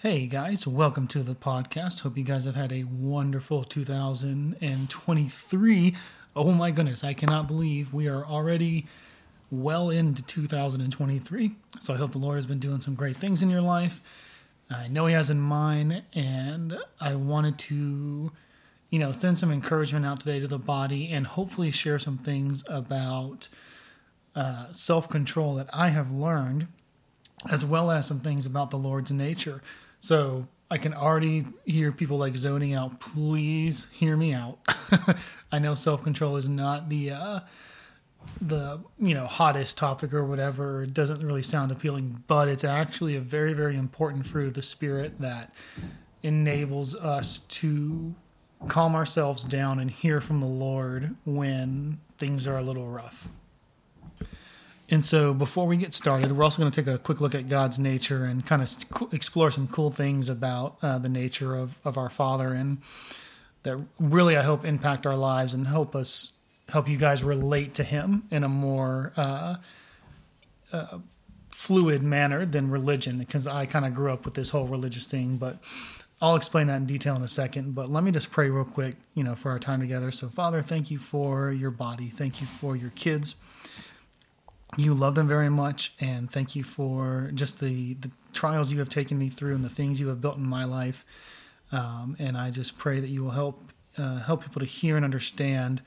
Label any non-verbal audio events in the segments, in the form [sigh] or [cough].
Hey guys, welcome to the podcast. Hope you guys have had a wonderful 2023. Oh my goodness, I cannot believe we are already well into 2023. So I hope the Lord has been doing some great things in your life. I know He has in mine, and I wanted to, you know, send some encouragement out today to the body and hopefully share some things about uh, self control that I have learned, as well as some things about the Lord's nature. So I can already hear people like zoning out. Please hear me out. [laughs] I know self control is not the uh, the you know hottest topic or whatever. It doesn't really sound appealing, but it's actually a very very important fruit of the spirit that enables us to calm ourselves down and hear from the Lord when things are a little rough. And so, before we get started, we're also going to take a quick look at God's nature and kind of explore some cool things about uh, the nature of, of our Father, and that really, I hope, impact our lives and help us, help you guys relate to Him in a more uh, uh, fluid manner than religion, because I kind of grew up with this whole religious thing, but I'll explain that in detail in a second. But let me just pray real quick, you know, for our time together. So, Father, thank you for your body, thank you for your kids you love them very much and thank you for just the, the trials you have taken me through and the things you have built in my life. Um, and i just pray that you will help uh, help people to hear and understand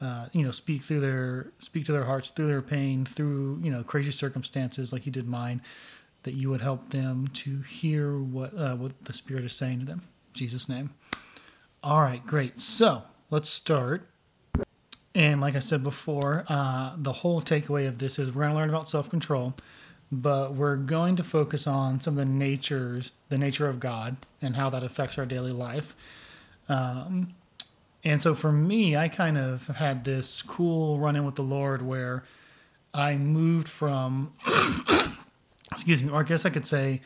uh, you know speak through their speak to their hearts through their pain through you know crazy circumstances like you did mine that you would help them to hear what uh, what the spirit is saying to them. In jesus name. All right great. So let's start and like I said before, uh, the whole takeaway of this is we're going to learn about self control, but we're going to focus on some of the natures, the nature of God, and how that affects our daily life. Um, and so for me, I kind of had this cool run in with the Lord where I moved from, [coughs] excuse me, or I guess I could say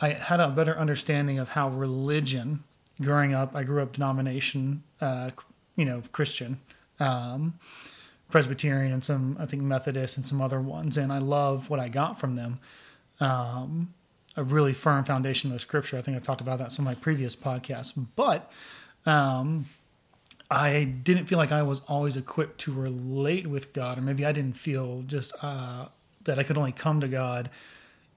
I had a better understanding of how religion, growing up, I grew up denomination, uh, you know, Christian um, Presbyterian and some, I think, Methodist and some other ones. And I love what I got from them. Um, a really firm foundation of the scripture. I think I talked about that in some of my previous podcasts. But um, I didn't feel like I was always equipped to relate with God, or maybe I didn't feel just uh, that I could only come to God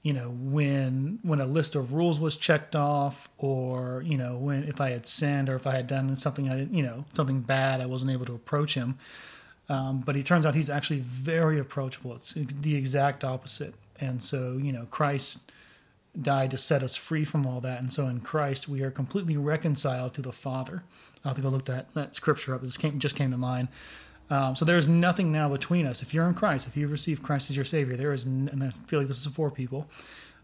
you know when when a list of rules was checked off or you know when if i had sinned or if i had done something i you know something bad i wasn't able to approach him. Um, but he turns out he's actually very approachable. It's the exact opposite. And so you know christ died to set us free from all that. And so in christ we are completely reconciled to the father. I'll have to go look that, that scripture up. This came, just came to mind um, so there is nothing now between us. If you're in Christ, if you receive Christ as your Savior, there is, and I feel like this is for people,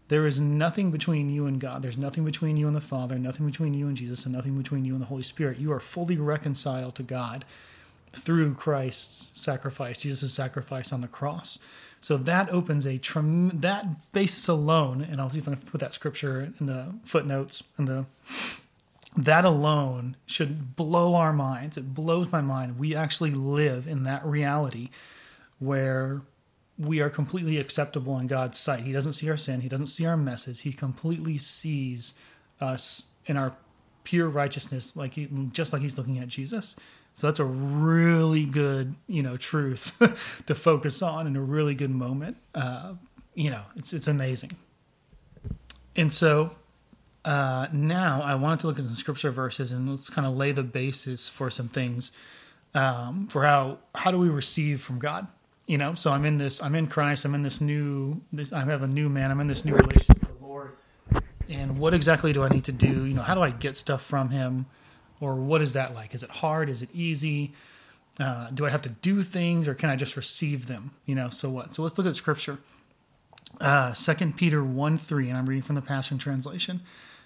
there is nothing between you and God. There's nothing between you and the Father, nothing between you and Jesus, and nothing between you and the Holy Spirit. You are fully reconciled to God through Christ's sacrifice, Jesus' sacrifice on the cross. So that opens a trem- that basis alone, and I'll see if I can put that scripture in the footnotes and the that alone should blow our minds. It blows my mind. We actually live in that reality where we are completely acceptable in God's sight. He doesn't see our sin, He doesn't see our messes. He completely sees us in our pure righteousness, like he, just like He's looking at Jesus. So that's a really good, you know, truth [laughs] to focus on in a really good moment. Uh, you know, it's it's amazing. And so uh, now I wanted to look at some scripture verses and let's kind of lay the basis for some things um, for how how do we receive from God. You know, so I'm in this. I'm in Christ. I'm in this new. This I have a new man. I'm in this new relationship with the Lord. And what exactly do I need to do? You know, how do I get stuff from Him, or what is that like? Is it hard? Is it easy? Uh, do I have to do things, or can I just receive them? You know, so what? So let's look at Scripture. Uh, Second Peter one three, and I'm reading from the Passion Translation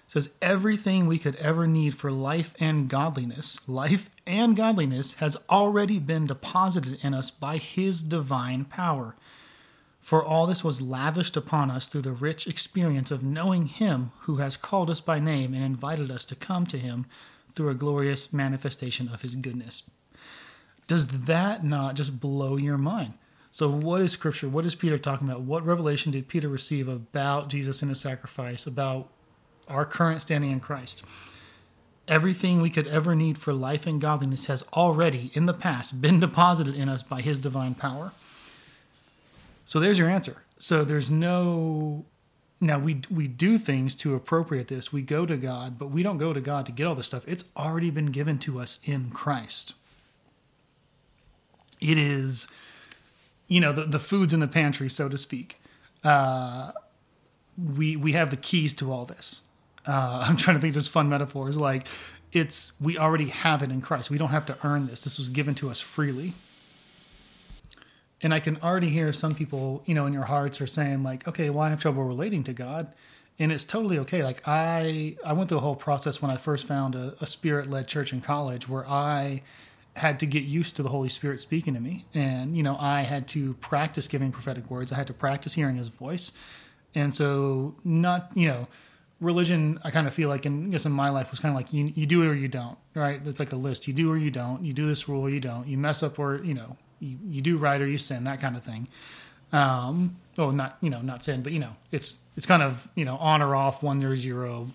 says everything we could ever need for life and godliness, life and godliness has already been deposited in us by his divine power. For all this was lavished upon us through the rich experience of knowing him who has called us by name and invited us to come to him through a glorious manifestation of his goodness. Does that not just blow your mind? So, what is scripture? What is Peter talking about? What revelation did Peter receive about Jesus and his sacrifice, about our current standing in Christ. Everything we could ever need for life and godliness has already, in the past, been deposited in us by His divine power. So there's your answer. So there's no. Now we we do things to appropriate this. We go to God, but we don't go to God to get all this stuff. It's already been given to us in Christ. It is, you know, the the food's in the pantry, so to speak. Uh, we we have the keys to all this. Uh, [laughs] I'm trying to think just fun metaphors like it's we already have it in Christ. We don't have to earn this. This was given to us freely. And I can already hear some people, you know, in your hearts are saying like, okay, well, I have trouble relating to God, and it's totally okay. Like I, I went through a whole process when I first found a, a spirit-led church in college where I had to get used to the Holy Spirit speaking to me, and you know, I had to practice giving prophetic words. I had to practice hearing His voice, and so not, you know religion i kind of feel like in I guess in my life was kind of like you, you do it or you don't right? It's like a list. You do or you don't. You do this rule or you don't. You mess up or you know you, you do right or you sin that kind of thing. Um oh not you know not sin but you know it's it's kind of you know on or off one or zero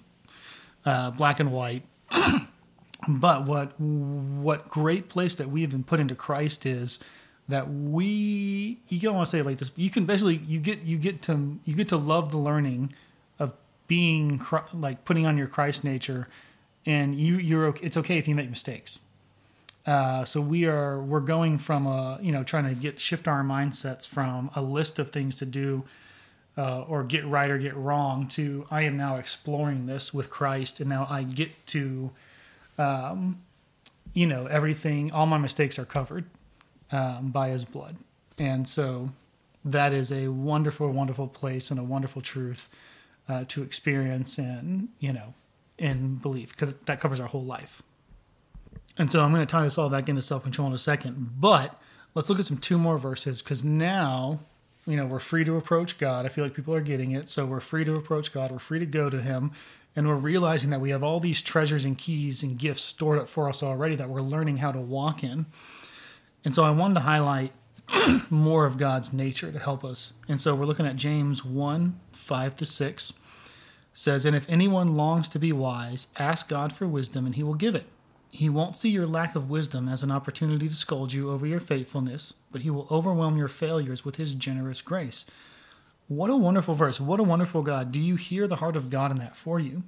uh, black and white. [clears throat] But what what great place that we have been put into christ is that we you don't want to say like this but you can basically you get you get to you get to love the learning being like putting on your Christ nature, and you you're okay, it's okay if you make mistakes. Uh, so we are we're going from a you know trying to get shift our mindsets from a list of things to do uh, or get right or get wrong to I am now exploring this with Christ and now I get to um, you know everything all my mistakes are covered um, by His blood and so that is a wonderful wonderful place and a wonderful truth uh, to experience and you know and belief because that covers our whole life. And so i'm going to tie this all back into self-control in a second but let's look at some two more verses because now you know we're free to approach god. I feel like people are getting it. So we're free to approach god. We're free to go to him. And we're realizing that we have all these treasures and keys and gifts stored up for us already that we're learning how to walk in. And so i wanted to highlight [clears throat] more of god's nature to help us and so we're looking at james 1 5 to 6 says, And if anyone longs to be wise, ask God for wisdom, and he will give it. He won't see your lack of wisdom as an opportunity to scold you over your faithfulness, but he will overwhelm your failures with his generous grace. What a wonderful verse. What a wonderful God. Do you hear the heart of God in that for you?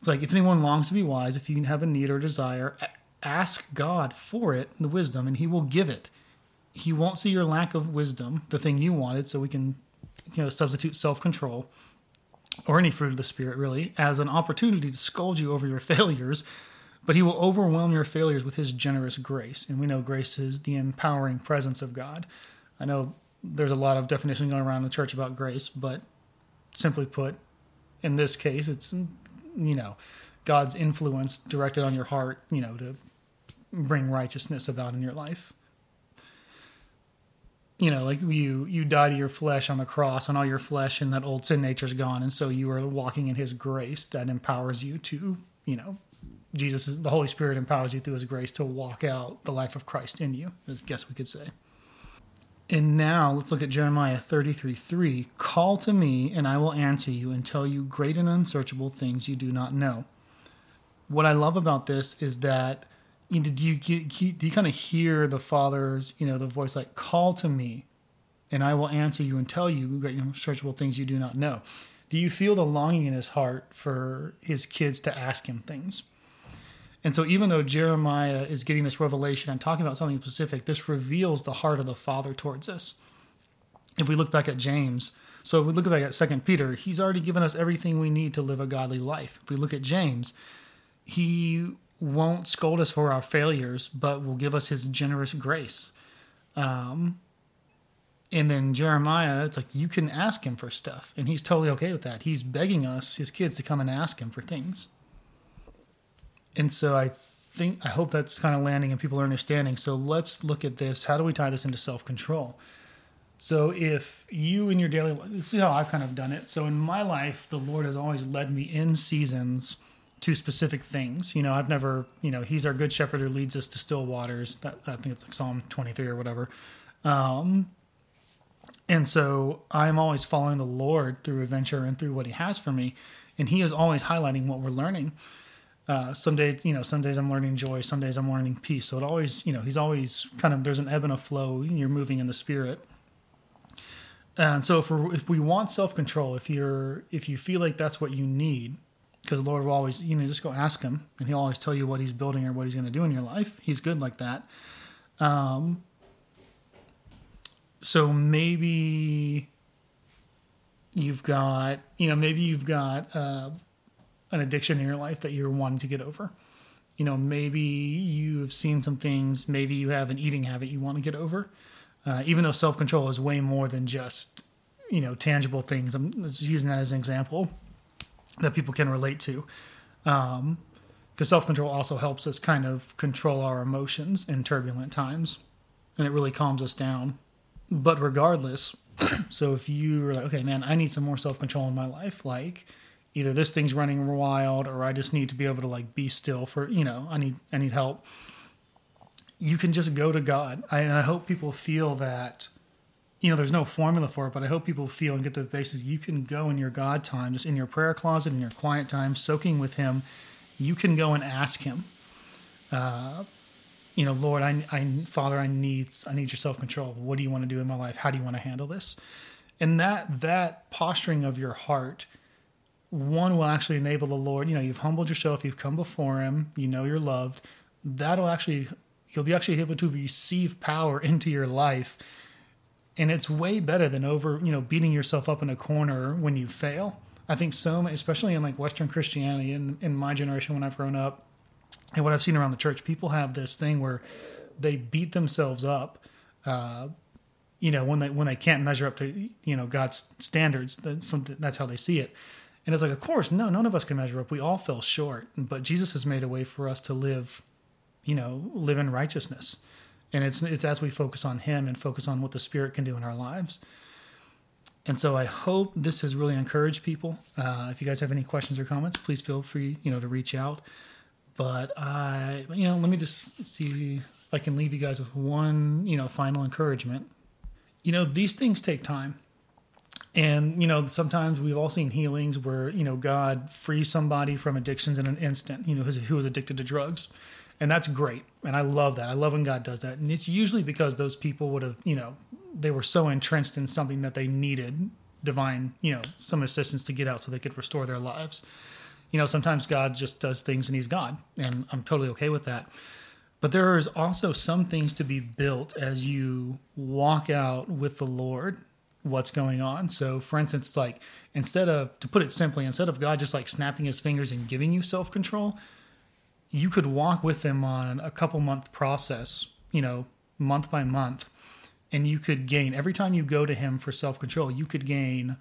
It's like if anyone longs to be wise, if you have a need or desire, ask God for it, the wisdom, and he will give it. He won't see your lack of wisdom, the thing you wanted, so we can you know substitute self-control or any fruit of the spirit really as an opportunity to scold you over your [laughs] failures but he will overwhelm your failures with his generous grace. And we know grace is the empowering presence of god. I know there's a lot of definition going around in the church about grace but simply put in this case it's you know god's influence directed on your heart you know to bring righteousness about in your life you know, like you you die to your flesh on the cross, and all your flesh and that old sin nature is gone, and so you are walking in His grace that empowers you to, you know, Jesus, is, the Holy Spirit empowers you through His grace to walk out the life of Christ in you. I guess we could say. And now let's look at Jeremiah 33 3. Call to me, and I will answer you and tell you great and unsearchable things you do not know. What I love about this is that you know, do you do you kind of hear the father's you know the voice like call to me and i will answer you and tell you great searchable things you do not know. Do you feel the longing in his heart for his kids to ask him things? And so even though jeremiah is getting this revelation and talking about something specific this reveals the heart of the father towards us. If we look back at james so if we look back at second peter he's already given us everything we need to live a godly life. If we look at james he won't scold us for our failures, but will give us his generous grace. Um, and then Jeremiah, it's like you can ask him for stuff, and he's totally okay with that. He's begging us, his kids, to come and ask him for things. And so I think, I hope that's kind of landing and people are understanding. So let's look at this. How do we tie this into self control? So if you in your daily life, this is how I've kind of done it. So in my life, the Lord has always led me in seasons to specific things. You know, I've never, you know, he's our good shepherd who leads us to still waters. That I think it's like Psalm 23 or whatever. Um, And so I'm always following the Lord through adventure and through what He has for me. And He is always highlighting what we're learning. Uh, some days, you know, some days I'm learning joy, some days I'm learning peace. So it always, you know, He's always kind of, there's an ebb and a flow. You're moving in the Spirit. And so if, we if we want self control, if you're, if you feel like that's what you need, because the Lord will always, you know, just go ask Him and He'll always tell you what He's building or what He's going to do in your life. He's good like that. Um, so maybe you've got you know maybe you've got uh, an addiction in your life that you're wanting to get over you know maybe you've seen some things maybe you have an eating habit you want to get over uh, even though self-control is way more than just you know tangible things i'm just using that as an example that people can relate to um, because self-control also helps us kind of control our emotions in turbulent times and it really calms us down but regardless, [clears throat] so if you are like, okay, man, I need some more self control in my life, like either this thing's running wild or I just need to be able to like be still for, you know, I need I need help. You can just go to God. I, and I hope people feel that, you know, there's no formula for it, but I hope people feel and get the basis. You can go in your God time, just in your prayer closet, in your quiet time, soaking with Him. You can go and ask Him. Uh, you know, Lord, I, I, Father, I need, I need your self control. What do you want to do in my life? How do you want to handle this? And that, that posturing of your heart, one will actually enable the Lord. You know, you've humbled yourself, you've come before Him, you know you're loved. That'll actually, you'll be actually able to receive power [laughs] into your life. And it's way better than over, you know, beating yourself up in a corner when you fail. I think so, especially in like Western Christianity, in, in my generation when I've grown up, and what I've seen around the church, people have this thing where they beat themselves up. Uh, you know, when they when they can't measure up to you know God's standards, that's how they see it. And it's like, of course, no, none of us can measure up. We all fell short, but Jesus has made a way for us to live, you know, live in righteousness. And it's it's as we focus on Him and focus on what the Spirit can do in our lives. And so I hope this has really encouraged people. Uh, if you guys have any questions or comments, please feel free, you know, to reach out. But I, you know, let me just see if I can leave you guys with one, you know, final encouragement. You know, these things take time. And, you know, sometimes we've all seen healings where, you know, God frees somebody from addictions in an instant, you know, who was addicted to drugs. And that's great. And I love that. I love when God does that. And it's usually because those people would have, you know, they were so entrenched in something that they needed divine, you know, some assistance to get out so they could restore their lives you know, sometimes God just does things and he's God, and I'm totally okay with that. But there is also some things to be built as you walk out with the Lord what's going on. So, for instance, like instead of, to put it simply, instead of God just like snapping his fingers and giving you self control, you could walk with him on a couple month process, you know, month by month, and you could gain every time you go to him for self control, you could gain,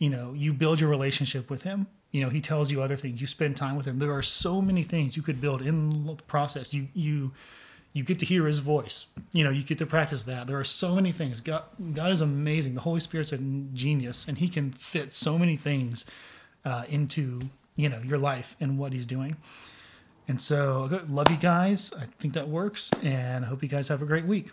you know, you build your relationship with him. You know he tells you other things. You spend time with him. There are so many things you could build in the process. You you you get to hear his voice. You know you get to practice that. There are so many things. God god is amazing. The holy spirit's a genius and he can fit so many things uh, into you know your life and what he's doing and so love you guys. I think that works. And i hope you guys have a great week